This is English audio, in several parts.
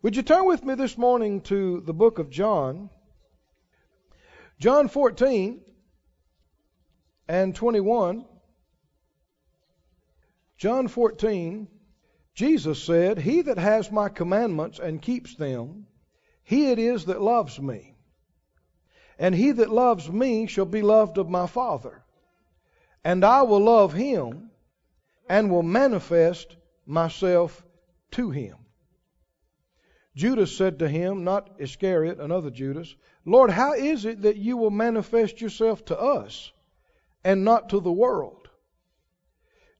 Would you turn with me this morning to the book of John? John 14 and 21. John 14, Jesus said, He that has my commandments and keeps them, he it is that loves me. And he that loves me shall be loved of my Father. And I will love him and will manifest myself to him. Judas said to him, not Iscariot, another Judas, Lord, how is it that you will manifest yourself to us and not to the world?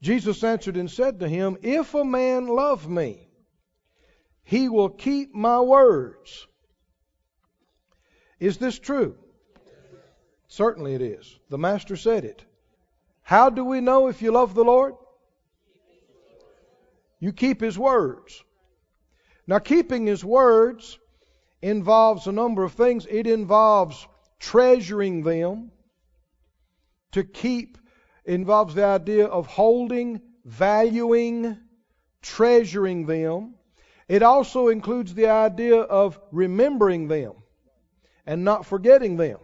Jesus answered and said to him, If a man love me, he will keep my words. Is this true? Certainly it is. The Master said it. How do we know if you love the Lord? You keep His words. Now, keeping His words involves a number of things. It involves treasuring them. To keep involves the idea of holding, valuing, treasuring them. It also includes the idea of remembering them and not forgetting them.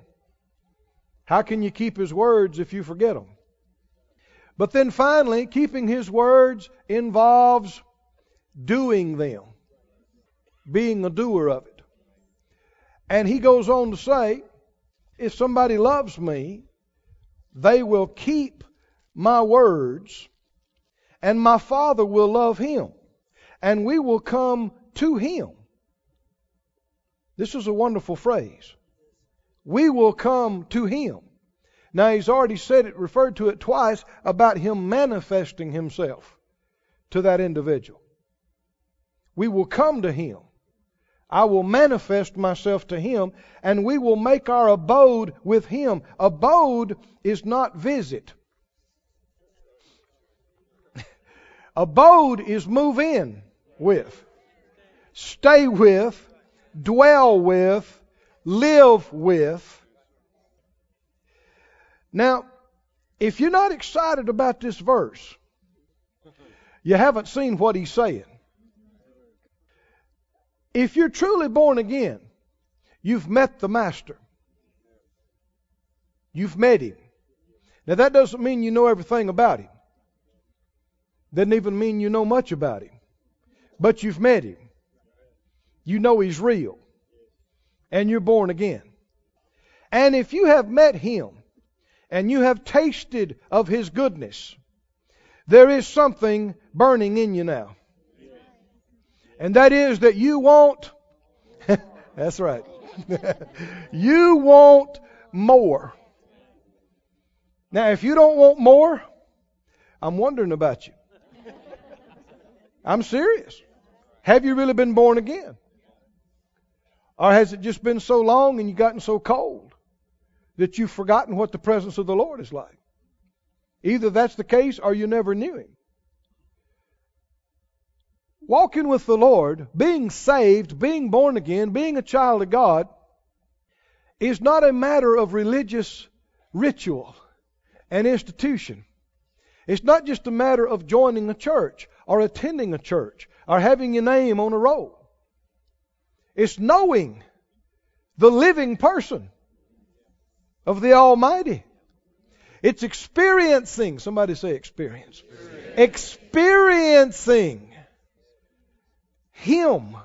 How can you keep His words if you forget them? But then finally, keeping His words involves doing them being a doer of it. And he goes on to say, if somebody loves me, they will keep my words, and my Father will love him, and we will come to him. This is a wonderful phrase. We will come to him. Now, he's already said it, referred to it twice about him manifesting himself to that individual. We will come to him. I will manifest myself to him, and we will make our abode with him. Abode is not visit. abode is move in with, stay with, dwell with, live with. Now, if you're not excited about this verse, you haven't seen what he's saying. If you're truly born again, you've met the Master. You've met Him. Now, that doesn't mean you know everything about Him. Doesn't even mean you know much about Him. But you've met Him. You know He's real. And you're born again. And if you have met Him and you have tasted of His goodness, there is something burning in you now. And that is that you want, that's right, you want more. Now, if you don't want more, I'm wondering about you. I'm serious. Have you really been born again? Or has it just been so long and you've gotten so cold that you've forgotten what the presence of the Lord is like? Either that's the case or you never knew Him. Walking with the Lord, being saved, being born again, being a child of God, is not a matter of religious ritual and institution. It's not just a matter of joining a church or attending a church or having your name on a roll. It's knowing the living person of the Almighty. It's experiencing, somebody say experience. Experience. Experiencing him,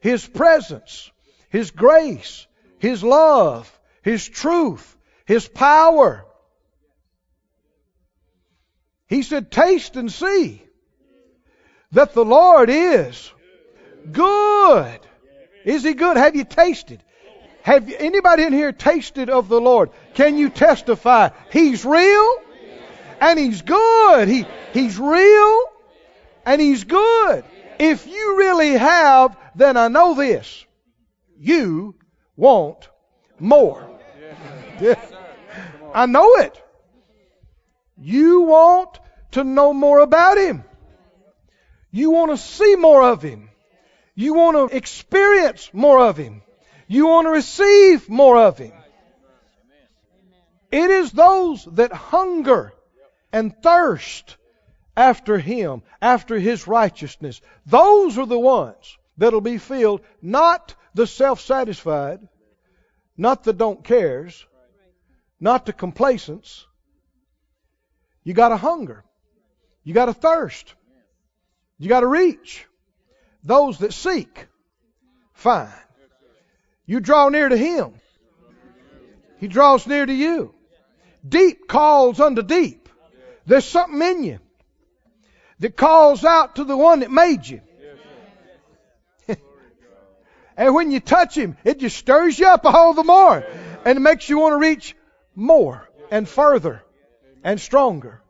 His presence, His grace, His love, His truth, His power. He said, Taste and see that the Lord is good. Is He good? Have you tasted? Have anybody in here tasted of the Lord? Can you testify? He's real and He's good. He, he's real and He's good. If you really have, then I know this. You want more. I know it. You want to know more about Him. You want to see more of Him. You want to experience more of Him. You want to receive more of Him. It is those that hunger and thirst after Him, after His righteousness. Those are the ones that'll be filled, not the self satisfied, not the don't cares, not the complacents. You got a hunger. You got a thirst. You got to reach. Those that seek, find. You draw near to Him. He draws near to you. Deep calls unto deep. There's something in you that calls out to the one that made you. and when you touch him, it just stirs you up all the more. And it makes you want to reach more and further and stronger.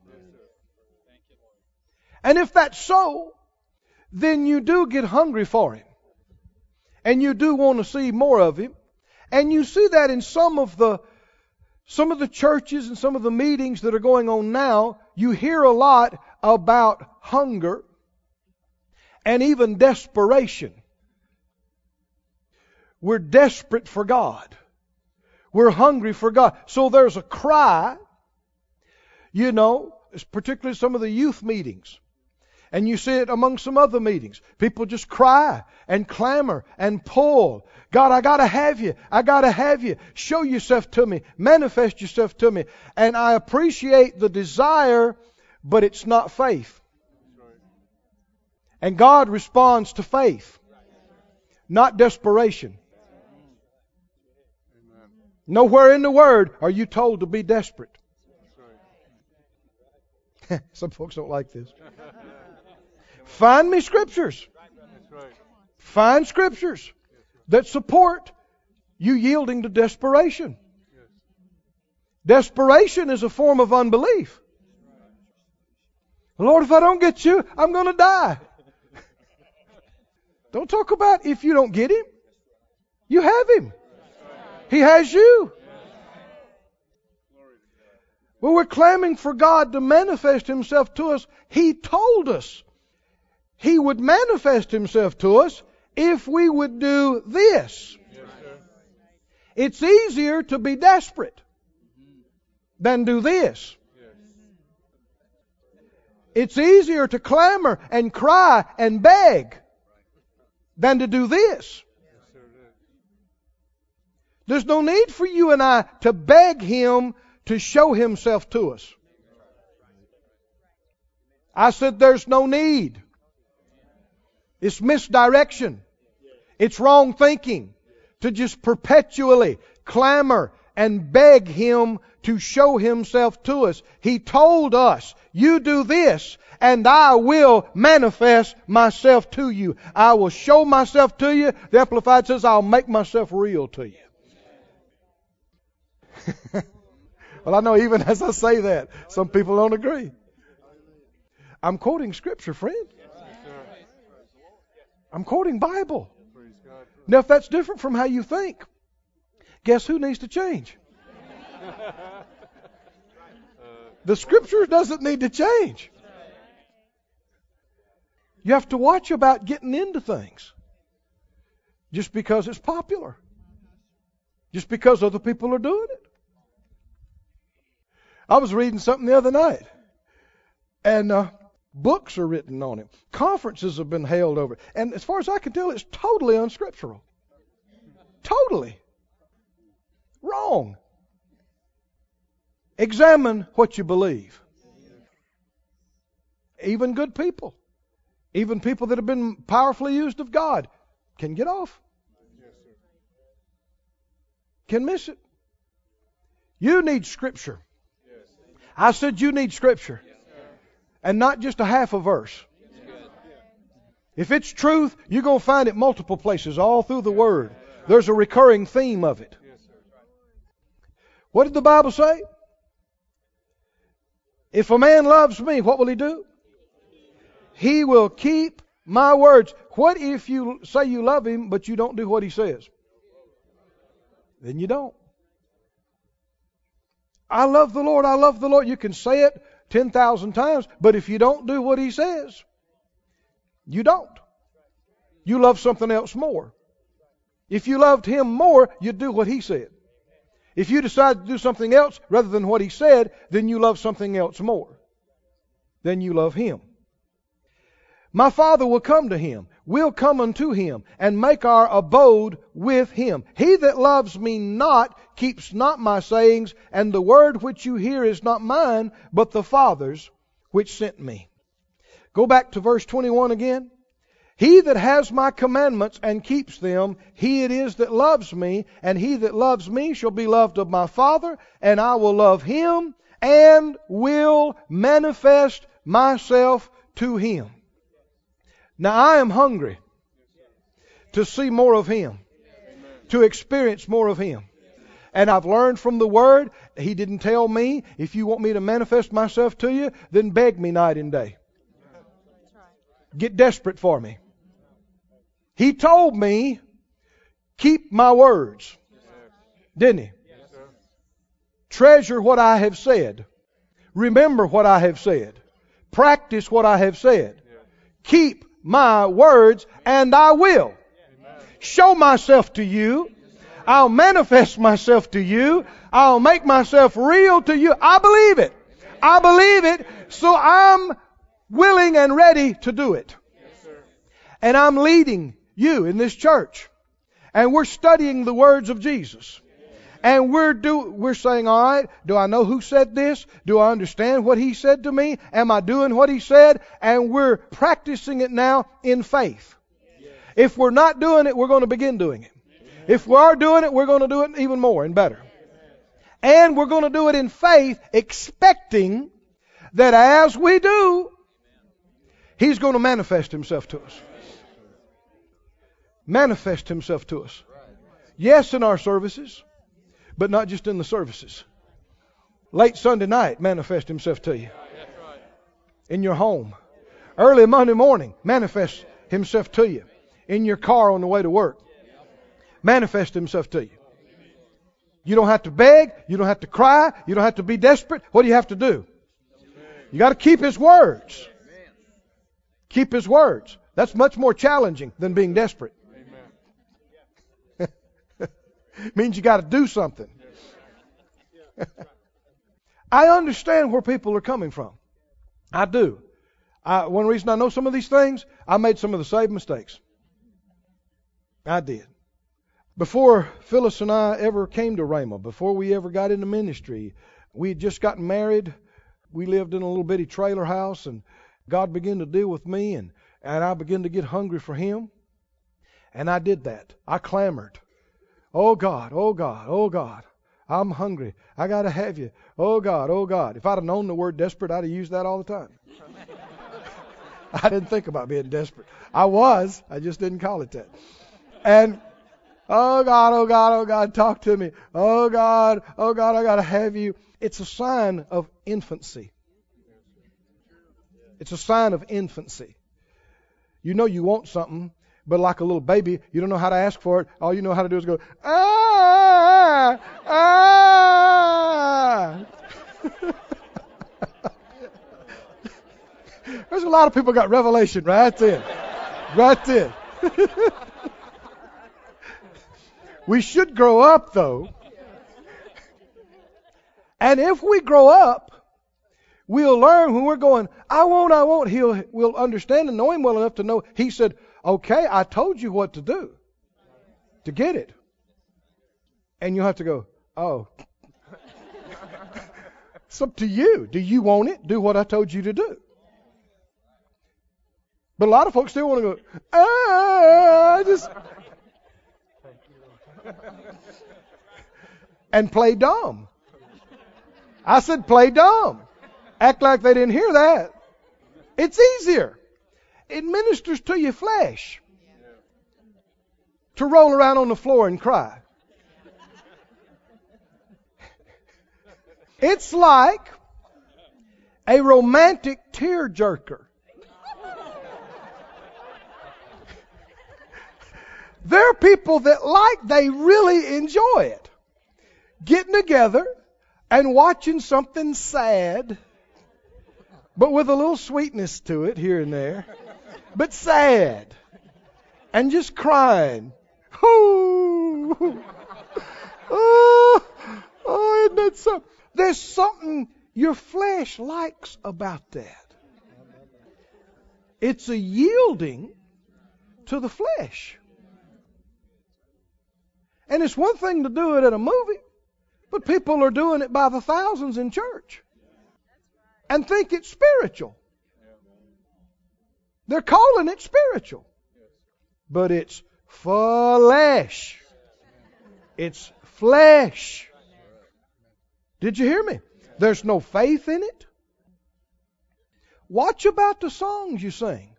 And if that's so, then you do get hungry for him. And you do want to see more of him. And you see that in some of the some of the churches and some of the meetings that are going on now, you hear a lot about hunger and even desperation. We're desperate for God. We're hungry for God. So there's a cry, you know, particularly some of the youth meetings. And you see it among some other meetings. People just cry and clamor and pull. God, I gotta have you. I gotta have you. Show yourself to me. Manifest yourself to me. And I appreciate the desire, but it's not faith. And God responds to faith, not desperation. Nowhere in the Word are you told to be desperate. Some folks don't like this. Find me scriptures. Find scriptures that support you yielding to desperation. Desperation is a form of unbelief. Lord, if I don't get you, I'm going to die. Don't talk about if you don't get him. You have him. He has you. Well, we're claiming for God to manifest Himself to us. He told us He would manifest Himself to us if we would do this. It's easier to be desperate than do this. It's easier to clamor and cry and beg than to do this. There's no need for you and I to beg Him to show Himself to us. I said there's no need. It's misdirection. It's wrong thinking to just perpetually clamor and beg Him to show Himself to us. He told us, you do this and I will manifest myself to you. I will show myself to you. The Amplified says, I'll make myself real to you. well, I know even as I say that, some people don't agree. I'm quoting Scripture, friend. I'm quoting Bible. Now, if that's different from how you think, guess who needs to change? The Scripture doesn't need to change. You have to watch about getting into things just because it's popular, just because other people are doing it. I was reading something the other night, and uh, books are written on it. Conferences have been held over it. And as far as I can tell, it's totally unscriptural. Totally. Wrong. Examine what you believe. Even good people, even people that have been powerfully used of God, can get off. Can miss it. You need Scripture. I said you need Scripture. And not just a half a verse. If it's truth, you're going to find it multiple places all through the Word. There's a recurring theme of it. What did the Bible say? If a man loves me, what will he do? He will keep my words. What if you say you love him, but you don't do what he says? Then you don't. I love the Lord, I love the Lord. You can say it 10,000 times, but if you don't do what He says, you don't. You love something else more. If you loved Him more, you'd do what He said. If you decide to do something else rather than what He said, then you love something else more. Then you love Him. My Father will come to him. We'll come unto him and make our abode with him. He that loves me not keeps not my sayings, and the word which you hear is not mine, but the Father's which sent me. Go back to verse 21 again. He that has my commandments and keeps them, he it is that loves me, and he that loves me shall be loved of my Father, and I will love him and will manifest myself to him. Now I am hungry to see more of him, to experience more of him. And I've learned from the Word, He didn't tell me, if you want me to manifest myself to you, then beg me night and day. Get desperate for me. He told me, keep my words. Didn't he? Treasure what I have said. Remember what I have said. Practice what I have said. Keep my words, and I will show myself to you. I'll manifest myself to you. I'll make myself real to you. I believe it. I believe it, so I'm willing and ready to do it. And I'm leading you in this church. And we're studying the words of Jesus. And we're do we're saying, all right, do I know who said this? Do I understand what he said to me? Am I doing what he said? And we're practicing it now in faith. If we're not doing it, we're going to begin doing it. If we are doing it, we're going to do it even more and better. And we're going to do it in faith, expecting that as we do, He's going to manifest Himself to us manifest himself to us. Yes, in our services, but not just in the services. Late Sunday night, manifest himself to you. In your home. Early Monday morning, manifest himself to you. In your car on the way to work. Manifest himself to you. You don't have to beg. You don't have to cry. You don't have to be desperate. What do you have to do? You got to keep his words. Keep his words. That's much more challenging than being desperate. Means you got to do something. I understand where people are coming from. I do. I, one reason I know some of these things, I made some of the same mistakes. I did. Before Phyllis and I ever came to Rhema, before we ever got into ministry, we had just gotten married. We lived in a little bitty trailer house, and God began to deal with me, and, and I began to get hungry for Him. And I did that. I clamored. Oh God, oh God, oh God. I'm hungry. I got to have you. Oh God, oh God. If I'd have known the word desperate, I'd have used that all the time. I didn't think about being desperate. I was, I just didn't call it that. And oh God, oh God, oh God, talk to me. Oh God, oh God, I got to have you. It's a sign of infancy. It's a sign of infancy. You know you want something, but like a little baby, you don't know how to ask for it. All you know how to do is go, ah, ah. There's a lot of people got revelation right there. Right there. we should grow up though. And if we grow up, we'll learn when we're going, I won't, I won't, he'll, we'll understand and know him well enough to know. He said, Okay, I told you what to do to get it. And you have to go, oh. it's up to you. Do you want it? Do what I told you to do. But a lot of folks still want to go, ah, I just. and play dumb. I said play dumb. Act like they didn't hear that. It's easier it ministers to your flesh to roll around on the floor and cry. It's like a romantic tearjerker. There are people that like, they really enjoy it. Getting together and watching something sad, but with a little sweetness to it here and there but sad and just crying. Oh, oh, oh isn't that so? There's something your flesh likes about that. It's a yielding to the flesh. And it's one thing to do it at a movie, but people are doing it by the thousands in church and think it's spiritual. They're calling it spiritual, but it's flesh. It's flesh. Did you hear me? There's no faith in it. Watch about the songs you sing.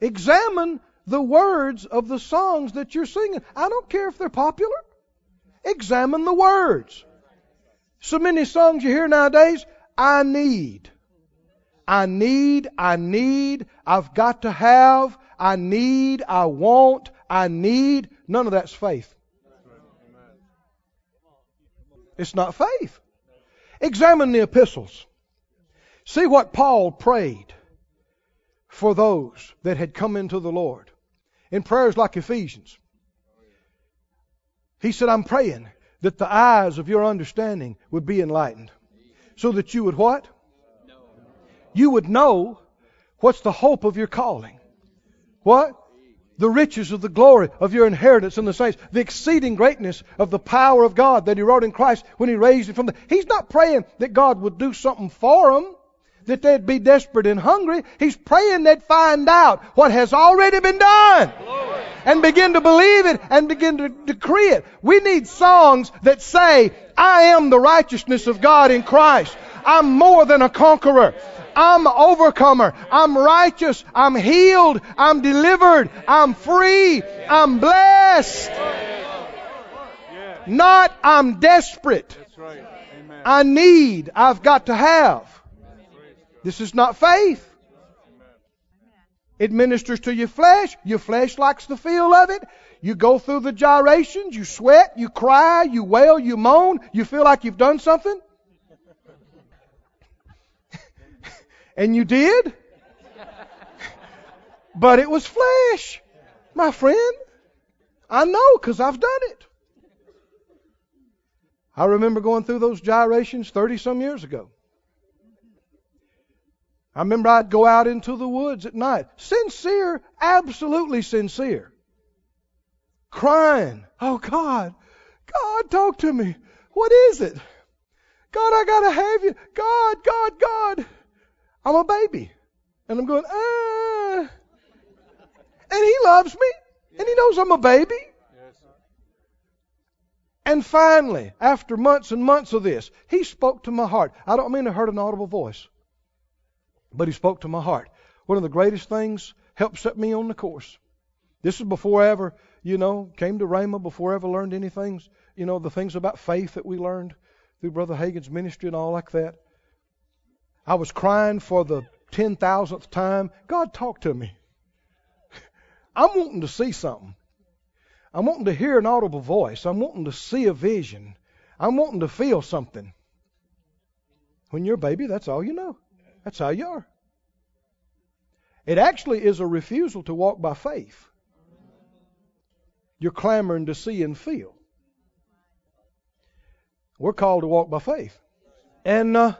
Examine the words of the songs that you're singing. I don't care if they're popular. Examine the words. So many songs you hear nowadays, I need. I need, I need, I've got to have, I need, I want, I need. None of that's faith. It's not faith. Examine the epistles. See what Paul prayed for those that had come into the Lord in prayers like Ephesians. He said, I'm praying that the eyes of your understanding would be enlightened. So that you would what? You would know what's the hope of your calling. What? The riches of the glory of your inheritance in the saints. The exceeding greatness of the power of God that He wrought in Christ when He raised Him from the. He's not praying that God would do something for them that they'd be desperate and hungry. He's praying they'd find out what has already been done. And begin to believe it and begin to decree it. We need songs that say, I am the righteousness of God in Christ. I'm more than a conqueror. I'm overcomer. I'm righteous. I'm healed. I'm delivered. I'm free. I'm blessed. Not I'm desperate. I need. I've got to have. This is not faith. It ministers to your flesh. Your flesh likes the feel of it. You go through the gyrations. You sweat. You cry. You wail. You moan. You feel like you've done something. And you did. but it was flesh, my friend. I know because I've done it. I remember going through those gyrations 30 some years ago. I remember I'd go out into the woods at night. Sincere, absolutely sincere. Crying. Oh God, God, talk to me. What is it? God, I gotta have you. God, God, God. I'm a baby. And I'm going, ah. And he loves me. And he knows I'm a baby. And finally, after months and months of this, he spoke to my heart. I don't mean to hurt an audible voice. But he spoke to my heart. One of the greatest things helped set me on the course. This is before I ever, you know, came to Rhema, before I ever learned anything, you know, the things about faith that we learned through Brother Hagin's ministry and all like that. I was crying for the 10,000th time. God, talk to me. I'm wanting to see something. I'm wanting to hear an audible voice. I'm wanting to see a vision. I'm wanting to feel something. When you're a baby, that's all you know. That's how you are. It actually is a refusal to walk by faith. You're clamoring to see and feel. We're called to walk by faith. And uh,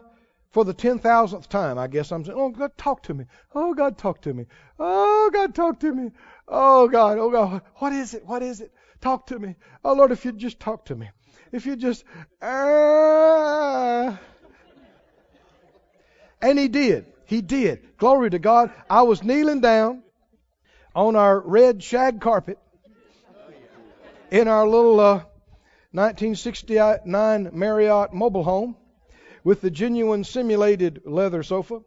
for the 10,000th time, I guess I'm saying, Oh, God, talk to me. Oh, God, talk to me. Oh, God, talk to me. Oh, God, oh, God, what is it? What is it? Talk to me. Oh, Lord, if you'd just talk to me. If you'd just, uh, and he did. He did. Glory to God. I was kneeling down on our red shag carpet in our little uh, 1969 Marriott mobile home with the genuine simulated leather sofa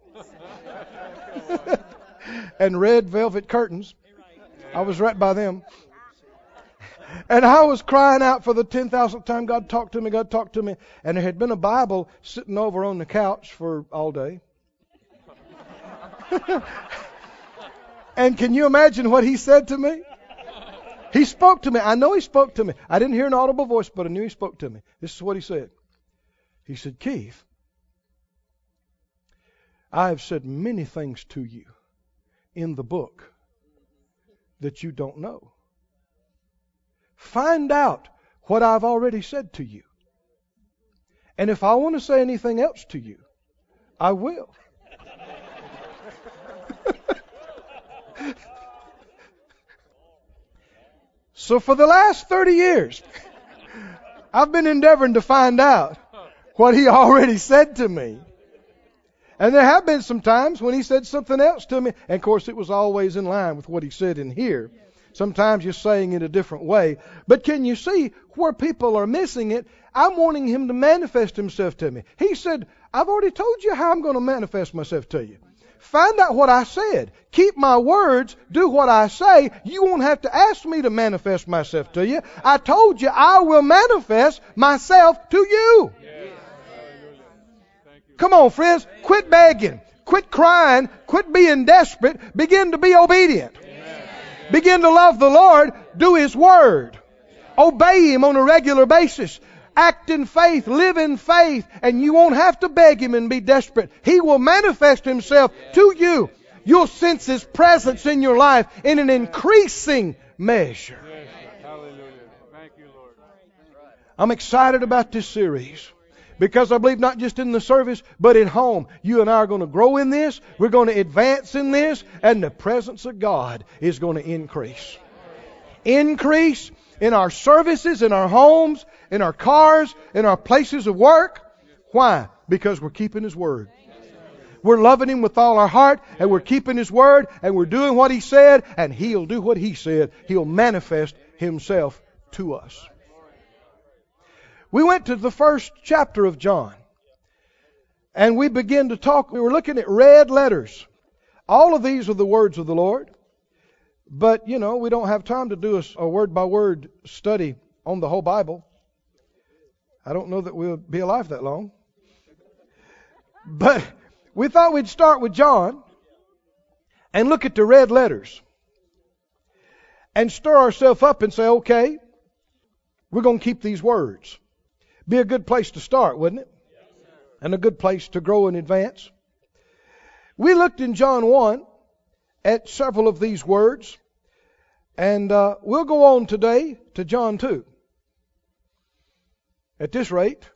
and red velvet curtains. I was right by them. And I was crying out for the 10,000th time, God talked to me, God talked to me. And there had been a Bible sitting over on the couch for all day. and can you imagine what he said to me? He spoke to me. I know he spoke to me. I didn't hear an audible voice, but I knew he spoke to me. This is what he said. He said, Keith, I have said many things to you in the book that you don't know. Find out what I've already said to you. And if I want to say anything else to you, I will. So for the last 30 years, I've been endeavoring to find out what he already said to me. And there have been some times when he said something else to me. And of course, it was always in line with what he said in here. Sometimes you're saying it a different way. But can you see where people are missing it? I'm wanting him to manifest himself to me. He said, I've already told you how I'm going to manifest myself to you. Find out what I said. Keep my words. Do what I say. You won't have to ask me to manifest myself to you. I told you I will manifest myself to you. Come on, friends. Quit begging. Quit crying. Quit being desperate. Begin to be obedient. Begin to love the Lord. Do His Word. Obey Him on a regular basis. Act in faith, live in faith, and you won't have to beg Him and be desperate. He will manifest Himself to you. You'll sense His presence in your life in an increasing measure. Hallelujah. Thank you, Lord. I'm excited about this series because I believe not just in the service, but at home. You and I are going to grow in this. We're going to advance in this, and the presence of God is going to increase. Increase in our services, in our homes, in our cars, in our places of work. Why? Because we're keeping His Word. We're loving Him with all our heart, and we're keeping His Word, and we're doing what He said, and He'll do what He said. He'll manifest Himself to us. We went to the first chapter of John, and we began to talk. We were looking at red letters. All of these are the words of the Lord. But, you know, we don't have time to do a, word by word study on the whole Bible. I don't know that we'll be alive that long. But we thought we'd start with John and look at the red letters and stir ourselves up and say, okay, we're going to keep these words. Be a good place to start, wouldn't it? And a good place to grow and advance. We looked in John 1 at several of these words. And uh, we'll go on today to John 2. At this rate,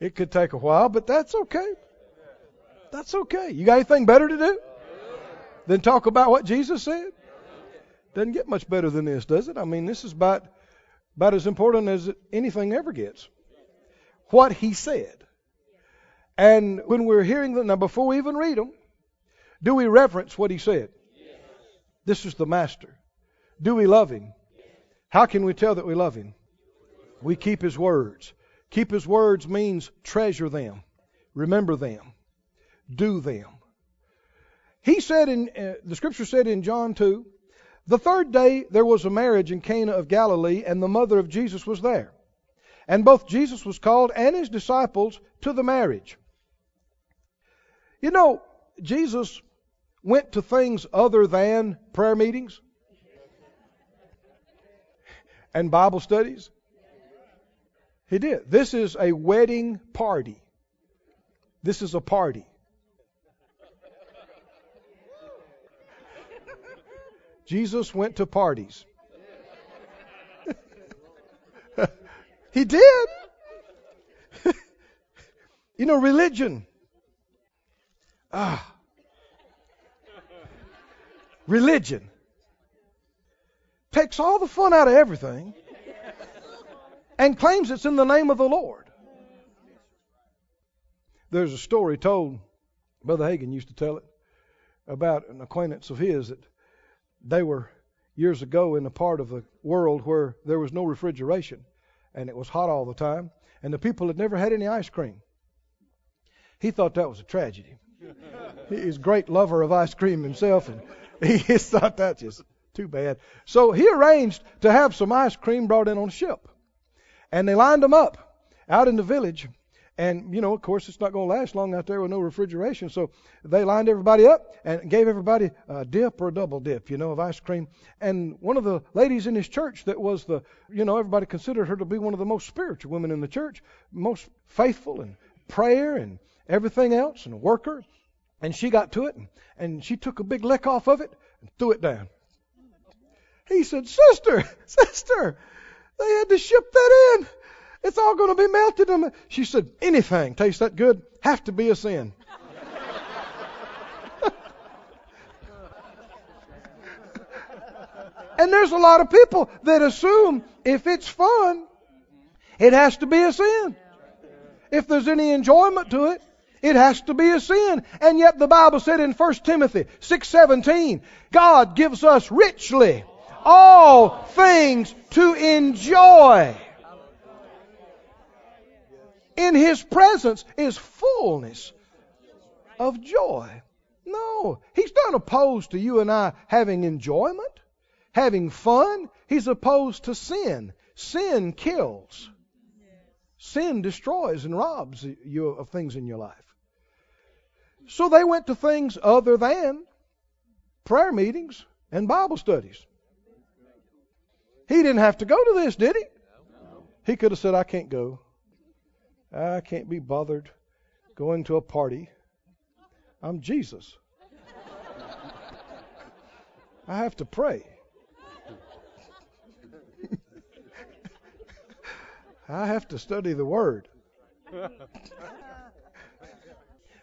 it could take a while, but that's okay. That's okay. You got anything better to do than talk about what Jesus said? Doesn't get much better than this, does it? I mean, this is about about as important as anything ever gets. What he said. And when we're hearing them, now before we even read them, do we reverence what he said? Yes. This is the master. Do we love him? Yes. How can we tell that we love him? We keep his words. Keep his words means treasure them, remember them, do them. He said in uh, the scripture said in John 2, the third day there was a marriage in Cana of Galilee, and the mother of Jesus was there. And both Jesus was called and his disciples to the marriage. You know, Jesus went to things other than prayer meetings and Bible studies? He did. This is a wedding party. This is a party. Jesus went to parties. he did. you know, religion. Ah religion takes all the fun out of everything and claims it's in the name of the Lord. There's a story told, Brother Hagin used to tell it, about an acquaintance of his that they were years ago in a part of the world where there was no refrigeration and it was hot all the time and the people had never had any ice cream. He thought that was a tragedy. He's a great lover of ice cream himself and He just thought that's just too bad. So he arranged to have some ice cream brought in on a ship. And they lined them up out in the village. And, you know, of course, it's not going to last long out there with no refrigeration. So they lined everybody up and gave everybody a dip or a double dip, you know, of ice cream. And one of the ladies in his church that was the, you know, everybody considered her to be one of the most spiritual women in the church, most faithful in prayer and everything else, and a worker. And she got to it, and, and she took a big lick off of it and threw it down. He said, Sister, sister, they had to ship that in. It's all going to be melted. She said, Anything tastes that good have to be a sin. And there's a lot of people that assume if it's fun, it has to be a sin. If there's any enjoyment to it, it has to be a sin. And yet the Bible said in 1 Timothy 6:17, God gives us richly all things to enjoy. In his presence is fullness of joy. No, he's not opposed to you and I having enjoyment, having fun. He's opposed to sin. Sin kills. Sin destroys and robs you of things in your life. So they went to things other than prayer meetings and Bible studies. He didn't have to go to this, did he? He could have said, I can't go. I can't be bothered going to a party. I'm Jesus. I have to pray. I have to study the Word.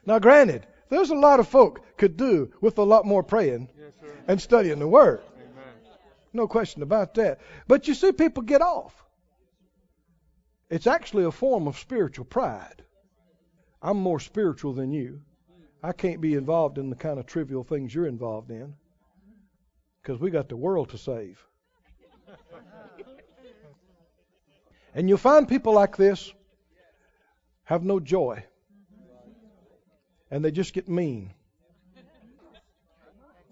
now, granted, there's a lot of folk could do with a lot more praying yes, and studying the Word. Amen. No question about that. But you see, people get off. It's actually a form of spiritual pride. I'm more spiritual than you. I can't be involved in the kind of trivial things you're involved in because we got the world to save. and you'll find people like this have no joy and they just get mean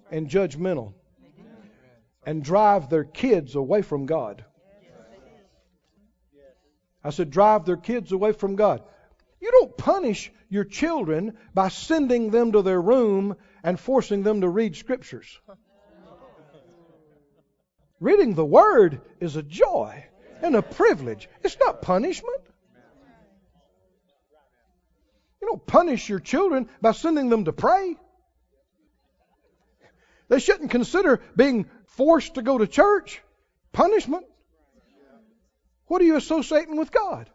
and judgmental and drive their kids away from God. I said, drive their kids away from God. You don't punish your children by sending them to their room and forcing them to read scriptures. Reading the Word is a joy and a privilege. It's not punishment. You don't punish your children by sending them to pray. They shouldn't consider being forced to go to church punishment. What are you associating with God?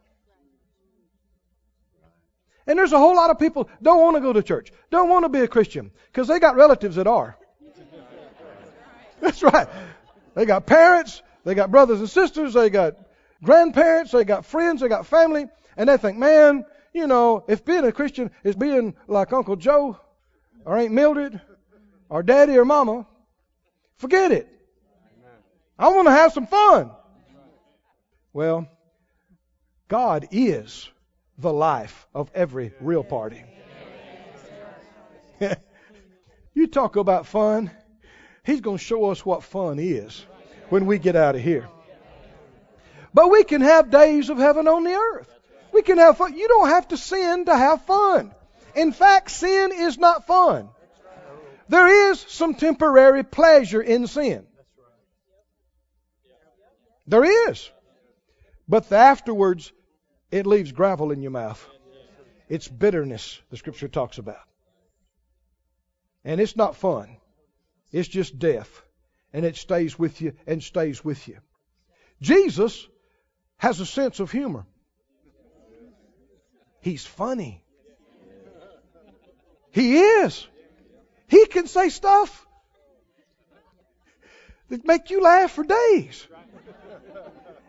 And there's a whole lot of people don't want to go to church, don't want to be a Christian because they got relatives that are. That's right. They got parents, they got brothers and sisters, they got grandparents, they got friends, they got family, and they think, man, you know, if being a Christian is being like Uncle Joe or Aunt Mildred or Daddy or Mama, forget it. I want to have some fun. Well, God is the life of every real party. you talk about fun. He's going to show us what fun is when we get out of here. But we can have days of heaven on the earth. We can have fun. You don't have to sin to have fun. In fact, sin is not fun. There is some temporary pleasure in sin. There is. But afterwards, it leaves gravel in your mouth. It's bitterness, the scripture talks about. And it's not fun. It's just death. And it stays with you and stays with you. Jesus has a sense of humor. He's funny. He is. He can say stuff that make you laugh for days.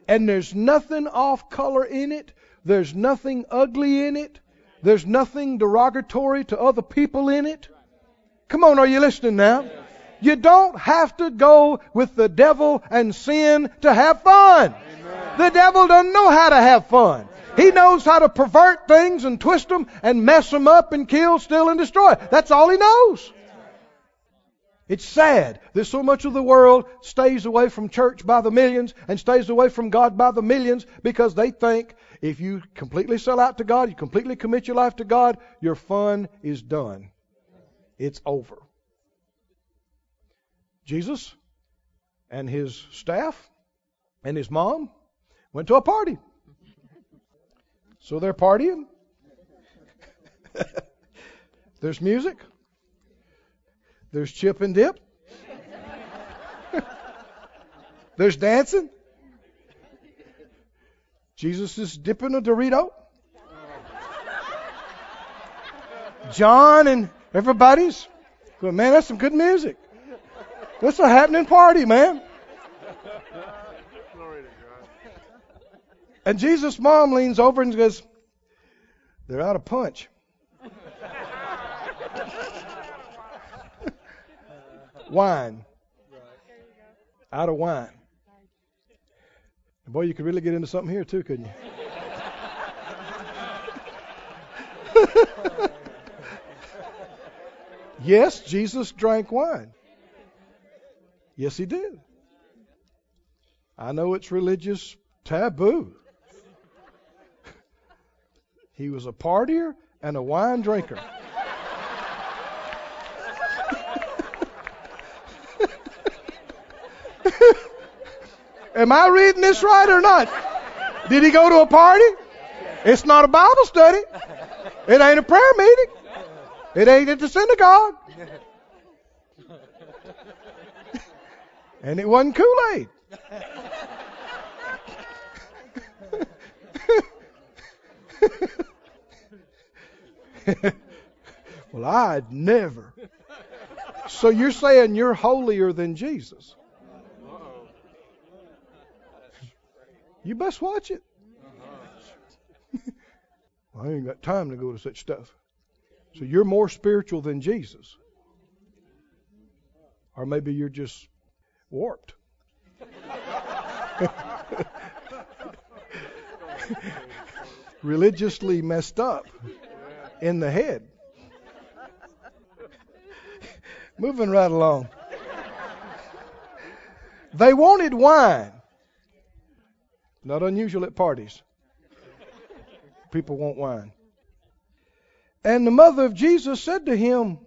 And there's nothing off color in it. There's nothing ugly in it. There's nothing derogatory to other people in it. Come on, are you listening now? You don't have to go with the devil and sin to have fun. Amen. The devil doesn't know how to have fun. He knows how to pervert things and twist them and mess them up and kill, steal, and destroy. That's all he knows. It's sad that so much of the world stays away from church by the millions and stays away from God by the millions because they think if you completely sell out to God, you completely commit your life to God, your fun is done. It's over. Jesus and his staff and his mom went to a party. So they're partying. There's music. There's chip and dip. There's dancing. Jesus is dipping a Dorito. John and everybody's going, man, that's some good music. That's a happening party, man. And Jesus' mom leans over and goes, They're out of punch. Wine. Out of wine. Boy, you could really get into something here too, couldn't you? yes, Jesus drank wine. Yes, he did. I know it's religious taboo. He was a partier and a wine drinker. Am I reading this right or not? Did he go to a party? It's not a Bible study. It ain't a prayer meeting. It ain't at the synagogue. And it wasn't Kool Aid. well, I'd never. So you're saying you're holier than Jesus? You best watch it. I ain't got time to go to such stuff. So you're more spiritual than Jesus. Or maybe you're just warped. Religiously messed up in the head. Moving right along. They wanted wine. Not unusual at parties. People want wine. And the mother of Jesus said to him,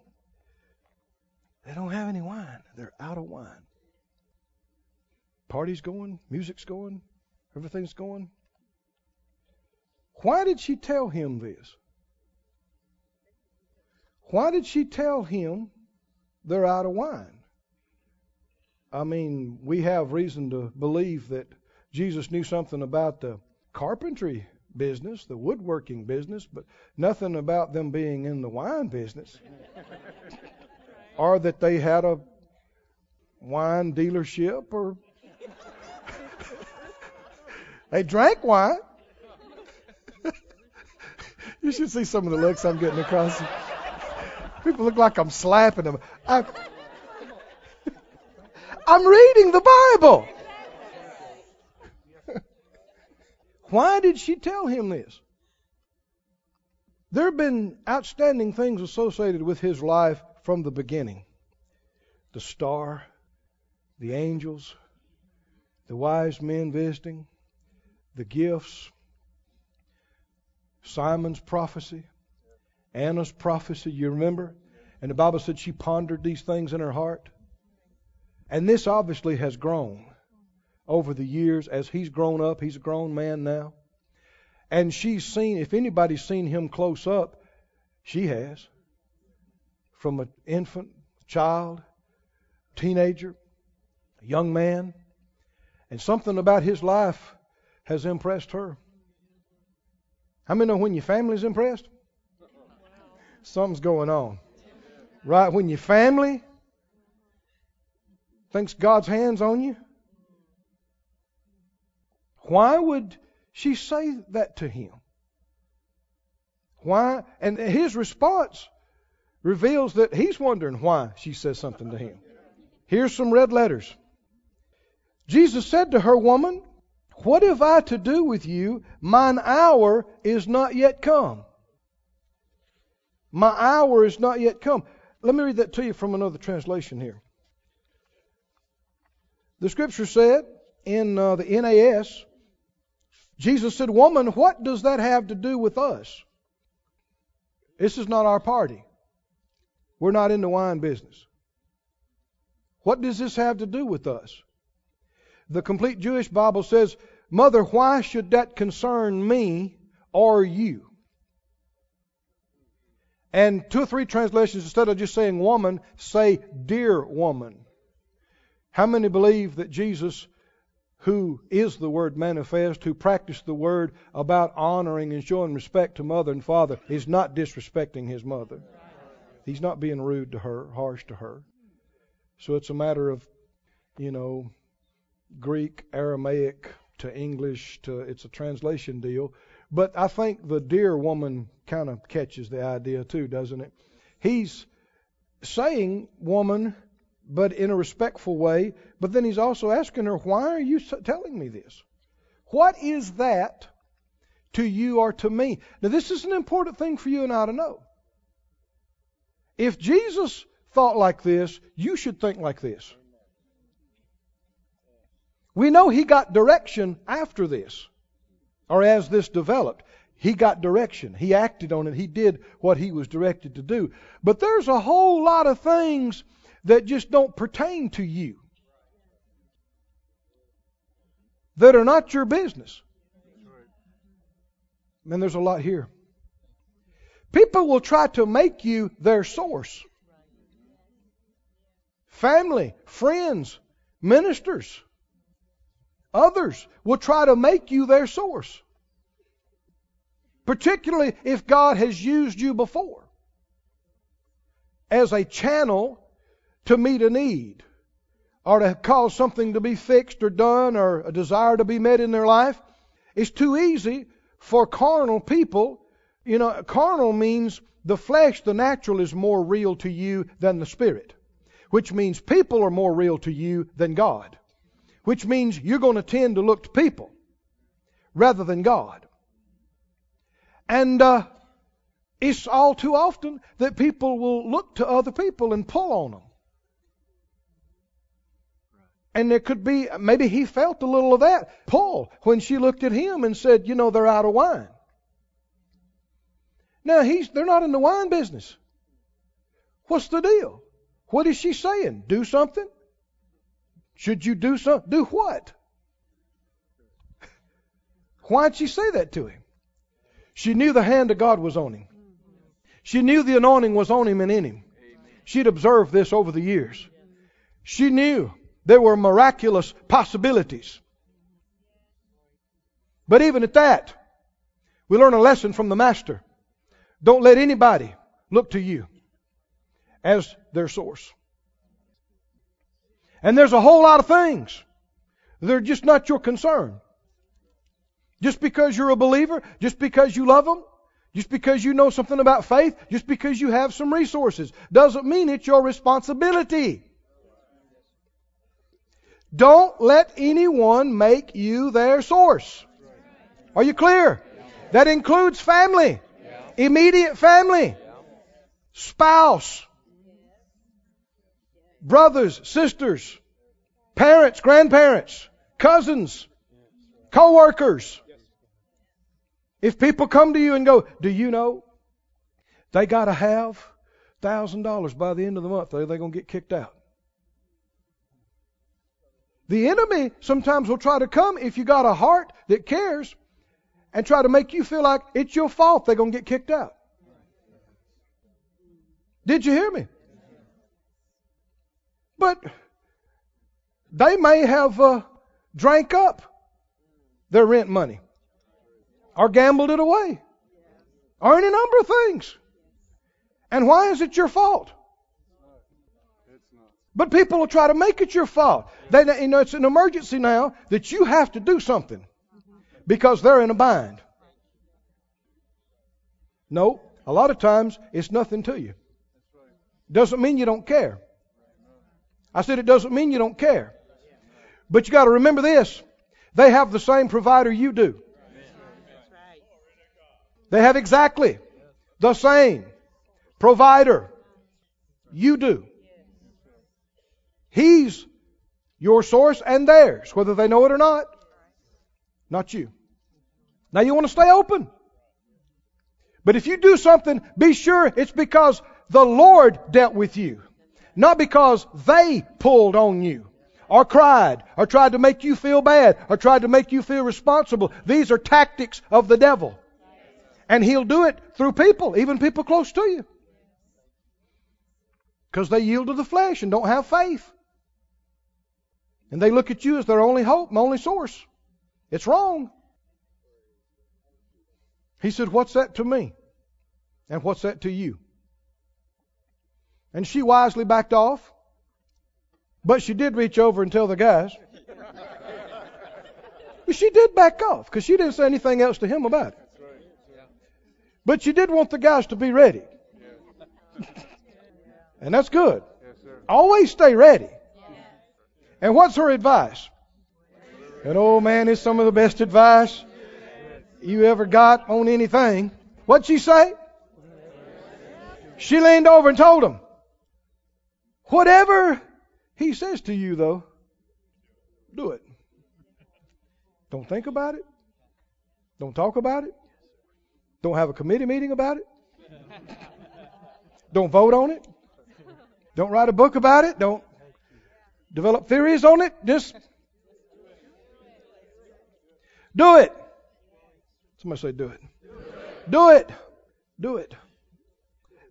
They don't have any wine. They're out of wine. Party's going, music's going, everything's going. Why did she tell him this? Why did she tell him they're out of wine? I mean, we have reason to believe that Jesus knew something about the carpentry business, the woodworking business, but nothing about them being in the wine business. or that they had a wine dealership or they drank wine. you should see some of the looks I'm getting across. People look like I'm slapping them. I, I'm reading the Bible. Why did she tell him this? There have been outstanding things associated with his life from the beginning the star, the angels, the wise men visiting, the gifts, Simeon's prophecy, Anna's prophecy, you remember? And the Bible said she pondered these things in her heart. And this obviously has grown over the years as he's grown up. He's a grown man now. And she's seen, if anybody's seen him close up, she has. From an infant, child, teenager, young man. And something about his life has impressed her. How many know when your family's impressed? Something's going on. Right? When your family thinks God's hands on you, why would she say that to him? Why? And his response reveals that he's wondering why she says something to him. Here's some red letters. Jesus said to her, Woman, what have I to do with you? Mine hour is not yet come. My hour is not yet come. Let me read that to you from another translation here. The scripture said in uh, the NAS, Jesus said, Woman, what does that have to do with us? This is not our party. We're not in the wine business. What does this have to do with us? The complete Jewish Bible says, Mother, why should that concern me or you? And two or three translations, instead of just saying woman, say dear woman. How many believe that Jesus who is the Word manifest, who practiced the Word about honoring and showing respect to mother and father, is not disrespecting his mother. He's not being rude to her, harsh to her. So it's a matter of, you know, Greek, Aramaic to English to it's a translation deal. But I think the dear woman kind of catches the idea too, doesn't it? He's saying, woman, but in a respectful way, but then he's also asking her, why are you telling me this? What is that to you or to me? Now, this is an important thing for you and I to know. If Jesus thought like this, you should think like this. We know he got direction after this, or as this developed. He got direction. He acted on it. He did what he was directed to do. But there's a whole lot of things that just don't pertain to you, that are not your business. And there's a lot here. People will try to make you their source. Family, friends, ministers, others will try to make you their source. Particularly if God has used you before as a channel to meet a need or to cause something to be fixed or done or a desire to be met in their life. It's too easy for carnal people. You know, carnal means the flesh, the natural, is more real to you than the spirit, which means people are more real to you than God, which means you're going to tend to look to people rather than God. And uh, it's all too often that people will look to other people and pull on them. And there could be, maybe he felt a little of that. Paul, when she looked at him and said, you know, they're out of wine. Now, he's, they're not in the wine business. What's the deal? What is she saying? Do something? Should you do something? Do what? Why'd she say that to him? She knew the hand of God was on him. She knew the anointing was on him and in him. She'd observed this over the years. She knew there were miraculous possibilities. But even at that, we learn a lesson from the Master. Don't let anybody look to you as their source. And there's a whole lot of things. They're just not your concern. Just because you're a believer, just because you love them, just because you know something about faith, just because you have some resources, doesn't mean it's your responsibility. Don't let anyone make you their source. Are you clear? That includes family, immediate family, spouse, brothers, sisters, parents, grandparents, cousins, co-workers. If people come to you and go, do you know they got to have thousand dollars by the end of the month, or they're going to get kicked out. The enemy sometimes will try to come if you got a heart that cares and try to make you feel like it's your fault they're going to get kicked out. Did you hear me? But they may have uh, drank up their rent money or gambled it away or any number of things. And why is it your fault? But people will try to make it your fault. They, you know, it's an emergency now that you have to do something because they're in a bind. No, a lot of times it's nothing to you. Doesn't mean you don't care. I said it doesn't mean you don't care. But you got to remember this. They have the same provider you do. They have exactly the same provider you do. He's your source and theirs, whether they know it or not. Not you. Now you want to stay open. But if you do something, be sure it's because the Lord dealt with you. Not because they pulled on you or cried or tried to make you feel bad or tried to make you feel responsible. These are tactics of the devil. And he'll do it through people, even people close to you. Because they yield to the flesh and don't have faith. And they look at you as their only hope and only source. It's wrong. He said, What's that to me? And what's that to you? And she wisely backed off. But she did reach over and tell the guys. But she did back off because she didn't say anything else to him about it. But she did want the guys to be ready. and that's good. Always stay ready. And what's her advice? And oh man, it's some of the best advice you ever got on anything. What'd she say? She leaned over and told him, Whatever he says to you, though, do it. Don't think about it. Don't talk about it. Don't have a committee meeting about it. Don't vote on it. Don't write a book about it. Don't develop theories on it. Just do it. Somebody say, do it. Do it. Do it.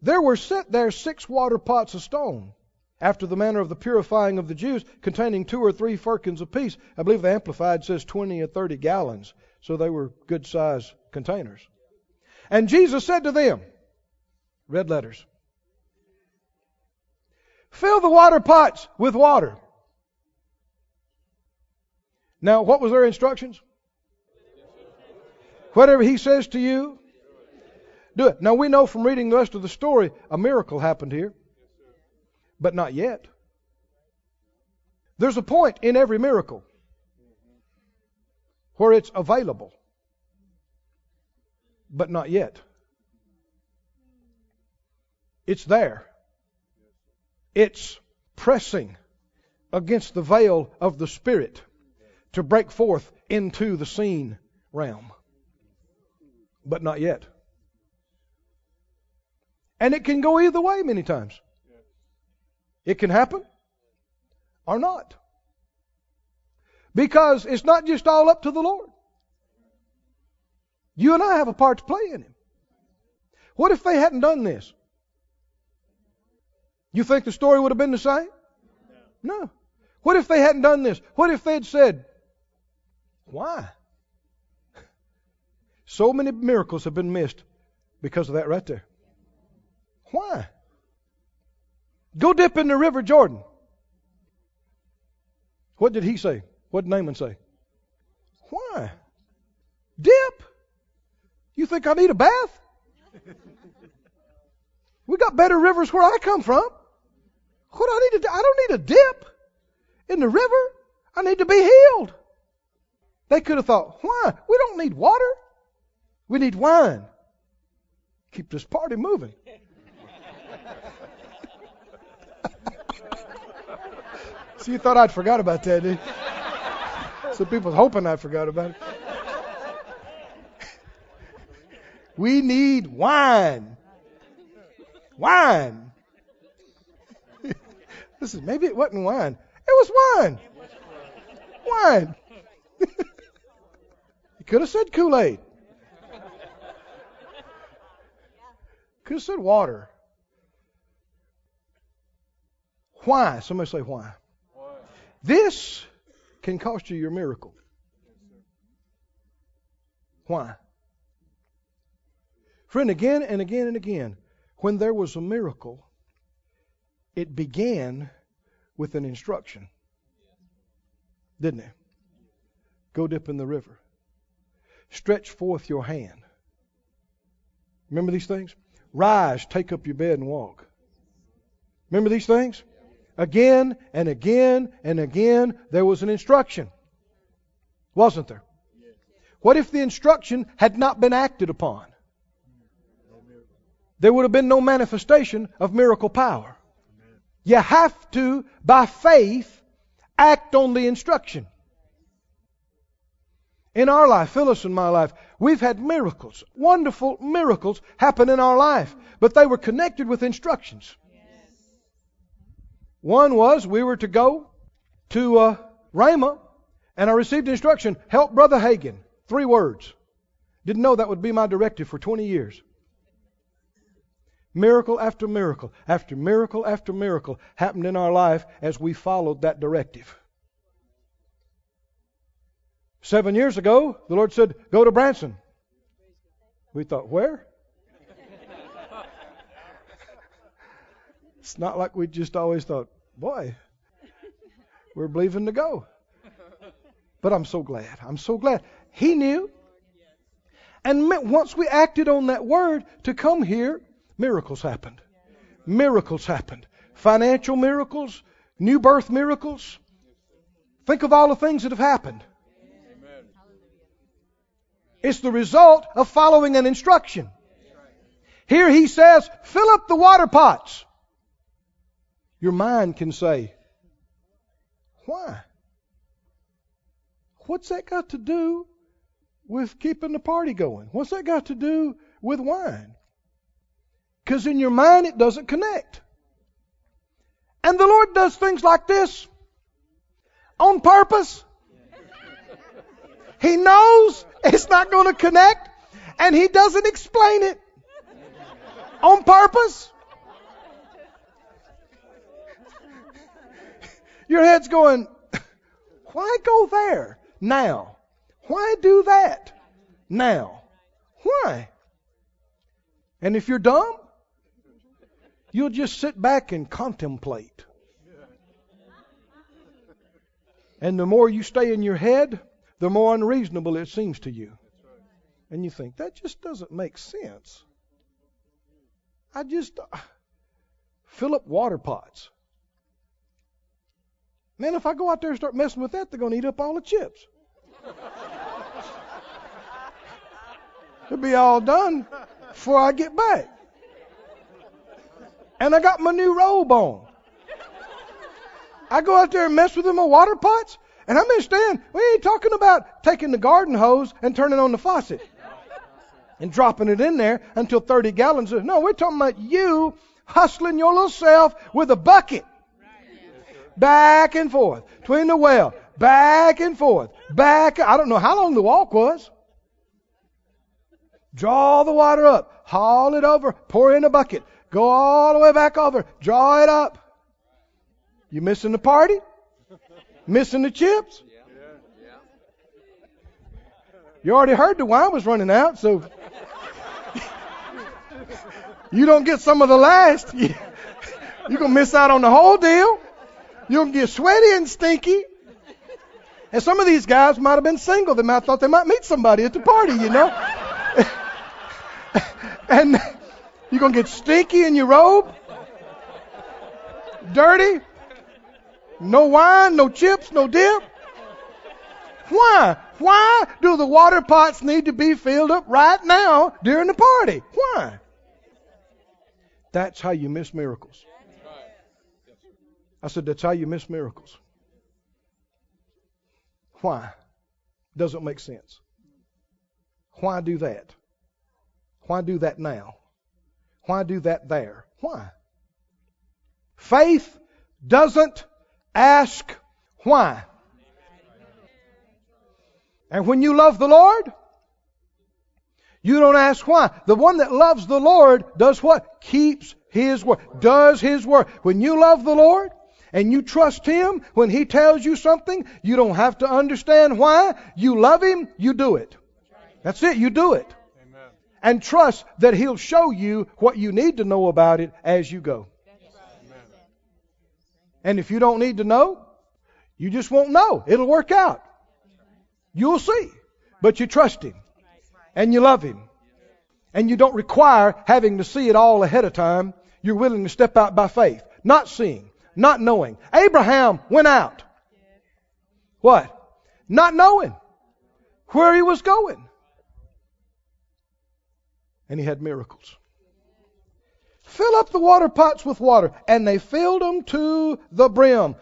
There were set there six water pots of stone, after the manner of the purifying of the Jews, containing two or three firkins apiece. I believe the Amplified says 20 or 30 gallons, so they were good sized containers. And Jesus said to them, red letters, fill the water pots with water. Now, what was their instructions? Whatever he says to you, do it. Now we know from reading the rest of the story a miracle happened here, but not yet. There's a point in every miracle where it's available, but not yet. It's there. It's pressing against the veil of the Spirit to break forth into the seen realm, but not yet. And it can go either way many times. It can happen or not. Because it's not just all up to the Lord. You and I have a part to play in it. What if they hadn't done this? You think the story would have been the same? No. What if they hadn't done this? What if they'd said, Why? So many miracles have been missed because of that right there. Why? Go dip in the River Jordan. What did he say? What did Naaman say? Why? Dip? You think I need a bath? We got better rivers where I come from. What I need to do? I don't need a dip in the river. I need to be healed. They could have thought, why? We don't need water. We need wine. Keep this party moving. So you thought I'd forgot about that, did you? Some people hoping I forgot about it. We need wine. Wine. Listen, maybe it wasn't wine. It was wine. Wine. Could have said Kool Aid. Could have said water. Why? Somebody say why. This can cost you your miracle. Why? Friend, again and again and again, when there was a miracle, it began with an instruction. Didn't it? Go dip in the river. Stretch forth your hand. Remember these things? Rise, take up your bed and walk. Remember these things? Again and again and again, there was an instruction. Wasn't there? What if the instruction had not been acted upon? There would have been no manifestation of miracle power. You have to, by faith, act on the instruction. In our life, Phyllis and my life, we've had miracles, wonderful miracles happen in our life, but they were connected with instructions. One was we were to go to uh, Rhema, and I received instruction help Brother Hagin. Three words. Didn't know that would be my directive for 20 years. Miracle after miracle, after miracle after miracle happened in our life as we followed that directive. Seven years ago, the Lord said, Go to Branson. We thought, Where? it's not like we just always thought, boy, we're believing to go. But I'm so glad. I'm so glad. He knew. And once we acted on that word to come here, miracles happened. Miracles happened. Financial miracles, new birth miracles. Think of all the things that have happened. It's the result of following an instruction. Here he says, fill up the water pots. Your mind can say, why? What's that got to do with keeping the party going? What's that got to do with wine? Because in your mind it doesn't connect. And the Lord does things like this on purpose. He knows it's not going to connect, and He doesn't explain it on purpose. Your head's going, why go there now? Why do that now? Why? And if you're dumb, you'll just sit back and contemplate. And the more you stay in your head, the more unreasonable it seems to you. And you think, that just doesn't make sense. I just uh, fill up water pots. Man, if I go out there and start messing with that, they're going to eat up all the chips. It'll be all done before I get back. And I got my new robe on. I go out there and mess with them with water pots. And I understand, we ain't talking about taking the garden hose and turning on the faucet and dropping it in there until 30 gallons. No, we're talking about you hustling your little self with a bucket. Back and forth between the well, back and forth, back. I don't know how long the walk was. Draw the water up, haul it over, pour in a bucket, go all the way back over, draw it up. You missing the party? Missing the chips? You already heard the wine was running out, so you don't get some of the last. You're going to miss out on the whole deal. You're going to get sweaty and stinky. And some of these guys might have been single. They might have thought they might meet somebody at the party, you know. and you're going to get stinky in your robe, dirty, no wine, no chips, no dip. Why? Why do the water pots need to be filled up right now during the party? Why? That's how you miss miracles. I said, that's how you miss miracles. Why? Doesn't make sense. Why do that? Why do that now? Why do that there? Why? Faith doesn't Ask why. And when you love the Lord, you don't ask why. The one that loves the Lord does what? Keeps His word. Does His word. When you love the Lord and you trust Him when He tells you something, you don't have to understand why. You love Him, you do it. That's it, you do it. And trust that He'll show you what you need to know about it as you go. And if you don't need to know, you just won't know. It'll work out. You'll see. But you trust Him. And you love Him. And you don't require having to see it all ahead of time. You're willing to step out by faith. Not seeing. Not knowing. Abraham went out. What? Not knowing where he was going. And he had miracles. Fill up the water pots with water. And they filled them to the brim.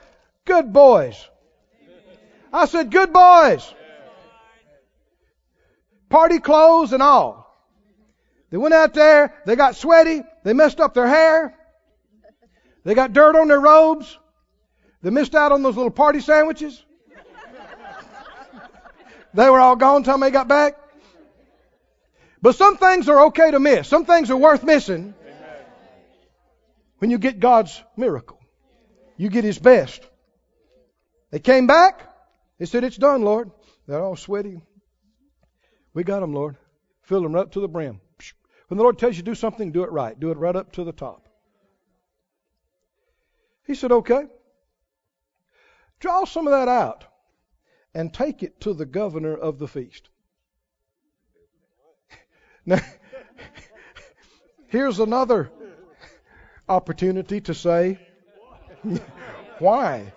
Good boys. I said, good boys. Party clothes and all. They went out there, they got sweaty, they messed up their hair, they got dirt on their robes, they missed out on those little party sandwiches. They were all gone time they got back. But some things are okay to miss. Some things are worth missing when you get God's miracle. You get His best. They came back. They said, It's done, Lord. They're all sweaty. We got them, Lord. Fill them right up to the brim. When the Lord tells you to do something, do it right. Do it right up to the top. He said, Okay. Draw some of that out and take it to the governor of the feast. Now, here's another opportunity to say, why?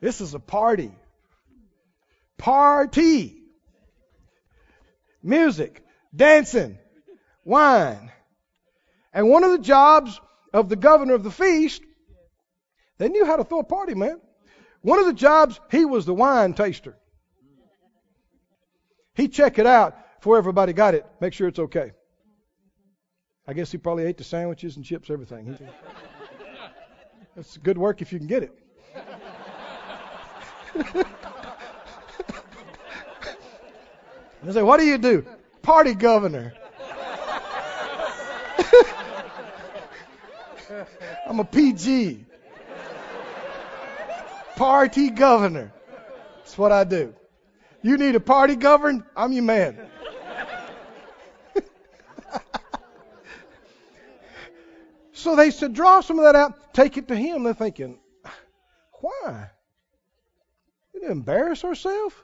This is a party. Party. Music, dancing, wine. And one of the jobs of the governor of the feast, they knew how to throw a party, man. One of the jobs, he was the wine taster. He'd check it out before everybody got it, make sure it's okay. I guess he probably ate the sandwiches and chips, everything. That's good work if you can get it. They say, what do you do? Party governor. I'm a PG. Party governor. That's what I do. You need a party governed? I'm your man. So they said, draw some of that out, take it to him. They're thinking, why? Didn't embarrass ourselves.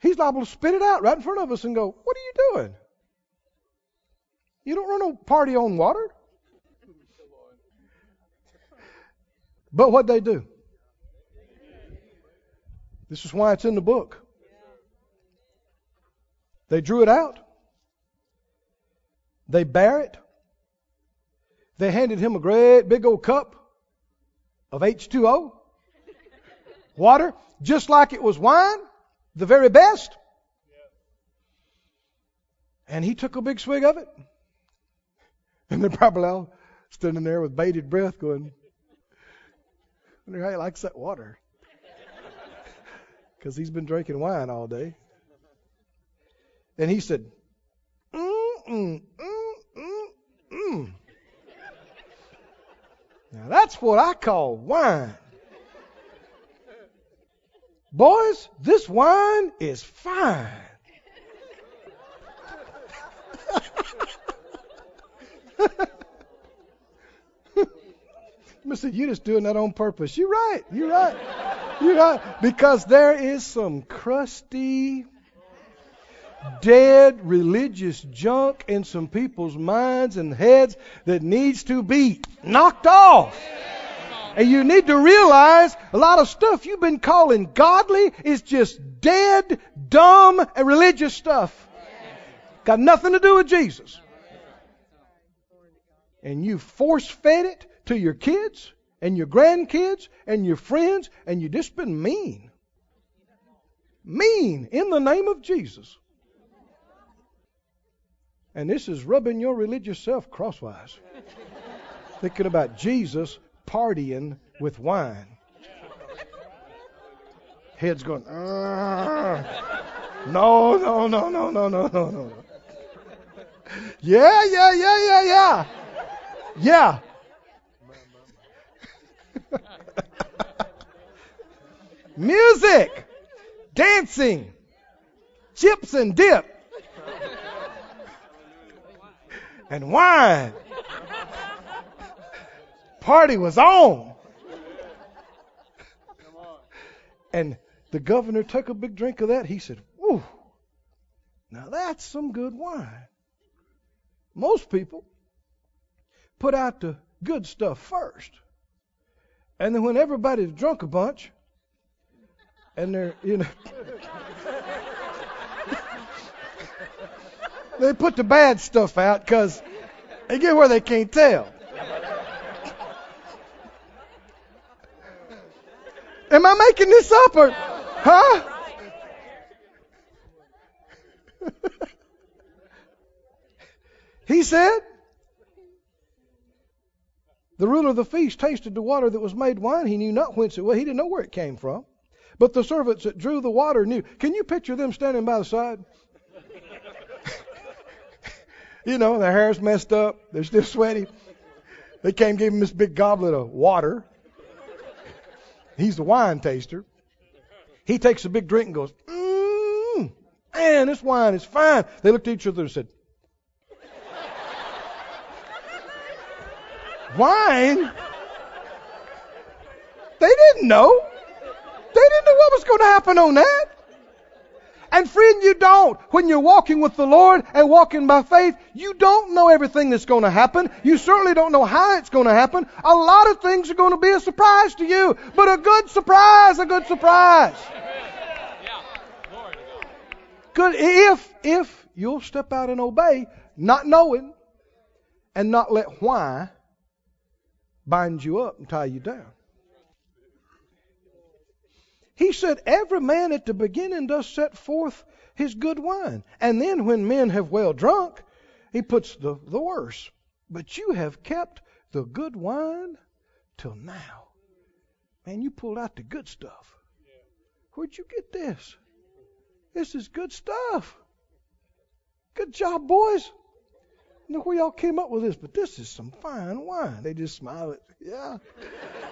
He's liable to spit it out right in front of us and go, What are you doing? You don't run a party on water. But what they do? This is why it's in the book. They drew it out. They bare it. They handed him a great big old cup of H2O, water, just like it was wine, the very best. And he took a big swig of it. And they're probably all standing there with bated breath going, I wonder how he likes that water. Because he's been drinking wine all day. And he said, mm, mm, mm, mm, mm. Now that's what I call wine. Boys, this wine is fine. Mister, you're just doing that on purpose. You're right. You're right. You're right. Because there is some crusty, dead religious junk in some people's minds and heads that needs to be knocked off. And you need to realize a lot of stuff you've been calling godly is just dead, dumb, and religious stuff. Got nothing to do with Jesus. And you force fed it to your kids and your grandkids and your friends, and you just been mean. Mean in the name of Jesus. And this is rubbing your religious self crosswise. Thinking about Jesus partying with wine. Heads going, ah. no, no, no, no, no, no, no, no. Yeah, yeah, yeah, yeah, yeah. Yeah. Music, dancing, chips and dip, and wine party was on. And the governor took a big drink of that. He said, Whew, now that's some good wine. Most people put out the good stuff first. And then when everybody's drunk a bunch, and they're, you know, they put the bad stuff out because they get where they can't tell. Am I making this up or, huh? he said, the ruler of the feast tasted the water that was made wine. He knew not whence it was. He didn't know where it came from. But the servants that drew the water knew. Can you picture them standing by the side? You know, their hair's messed up. They're still sweaty. They came give him this big goblet of water. He's the wine taster. He takes a big drink and goes, mmm, man, this wine is fine. They looked at each other and said, wine? They didn't know. They didn't know what was going to happen on that. And friend, you don't. When you're walking with the Lord and walking by faith, you don't know everything that's going to happen. You certainly don't know how it's going to happen. A lot of things are going to be a surprise to you, but a good surprise, a good surprise. Good if if you'll step out and obey, not knowing, and not let why bind you up and tie you down. He said, Every man at the beginning does set forth his good wine. And then when men have well drunk, he puts the, the worse. But you have kept the good wine till now. Man, you pulled out the good stuff. Where'd you get this? This is good stuff. Good job, boys. I know where y'all came up with this, but this is some fine wine. They just smile at, yeah,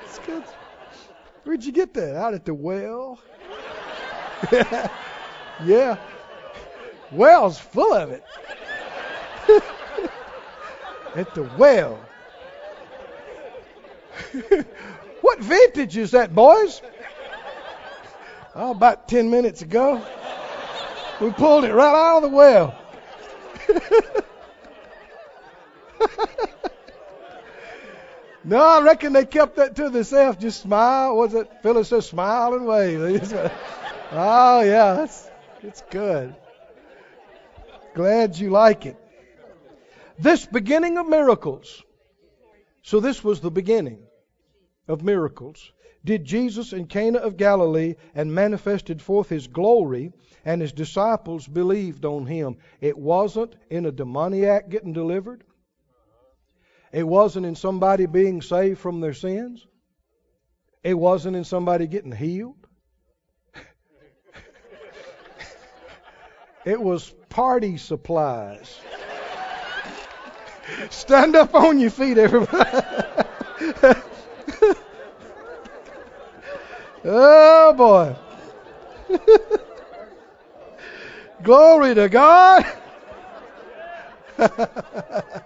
it's good. Where'd you get that? Out at the well? yeah. Well's full of it. at the well. what vintage is that, boys? Oh, about 10 minutes ago. We pulled it right out of the well. No, I reckon they kept that to themselves. Just smile. Was it? Phyllis says smile and wave. oh yeah, it's it's good. Glad you like it. This beginning of miracles. So this was the beginning of miracles. Did Jesus in Cana of Galilee and manifested forth his glory, and his disciples believed on him. It wasn't in a demoniac getting delivered. It wasn't in somebody being saved from their sins. It wasn't in somebody getting healed. it was party supplies. Stand up on your feet, everybody. oh, boy. Glory to God.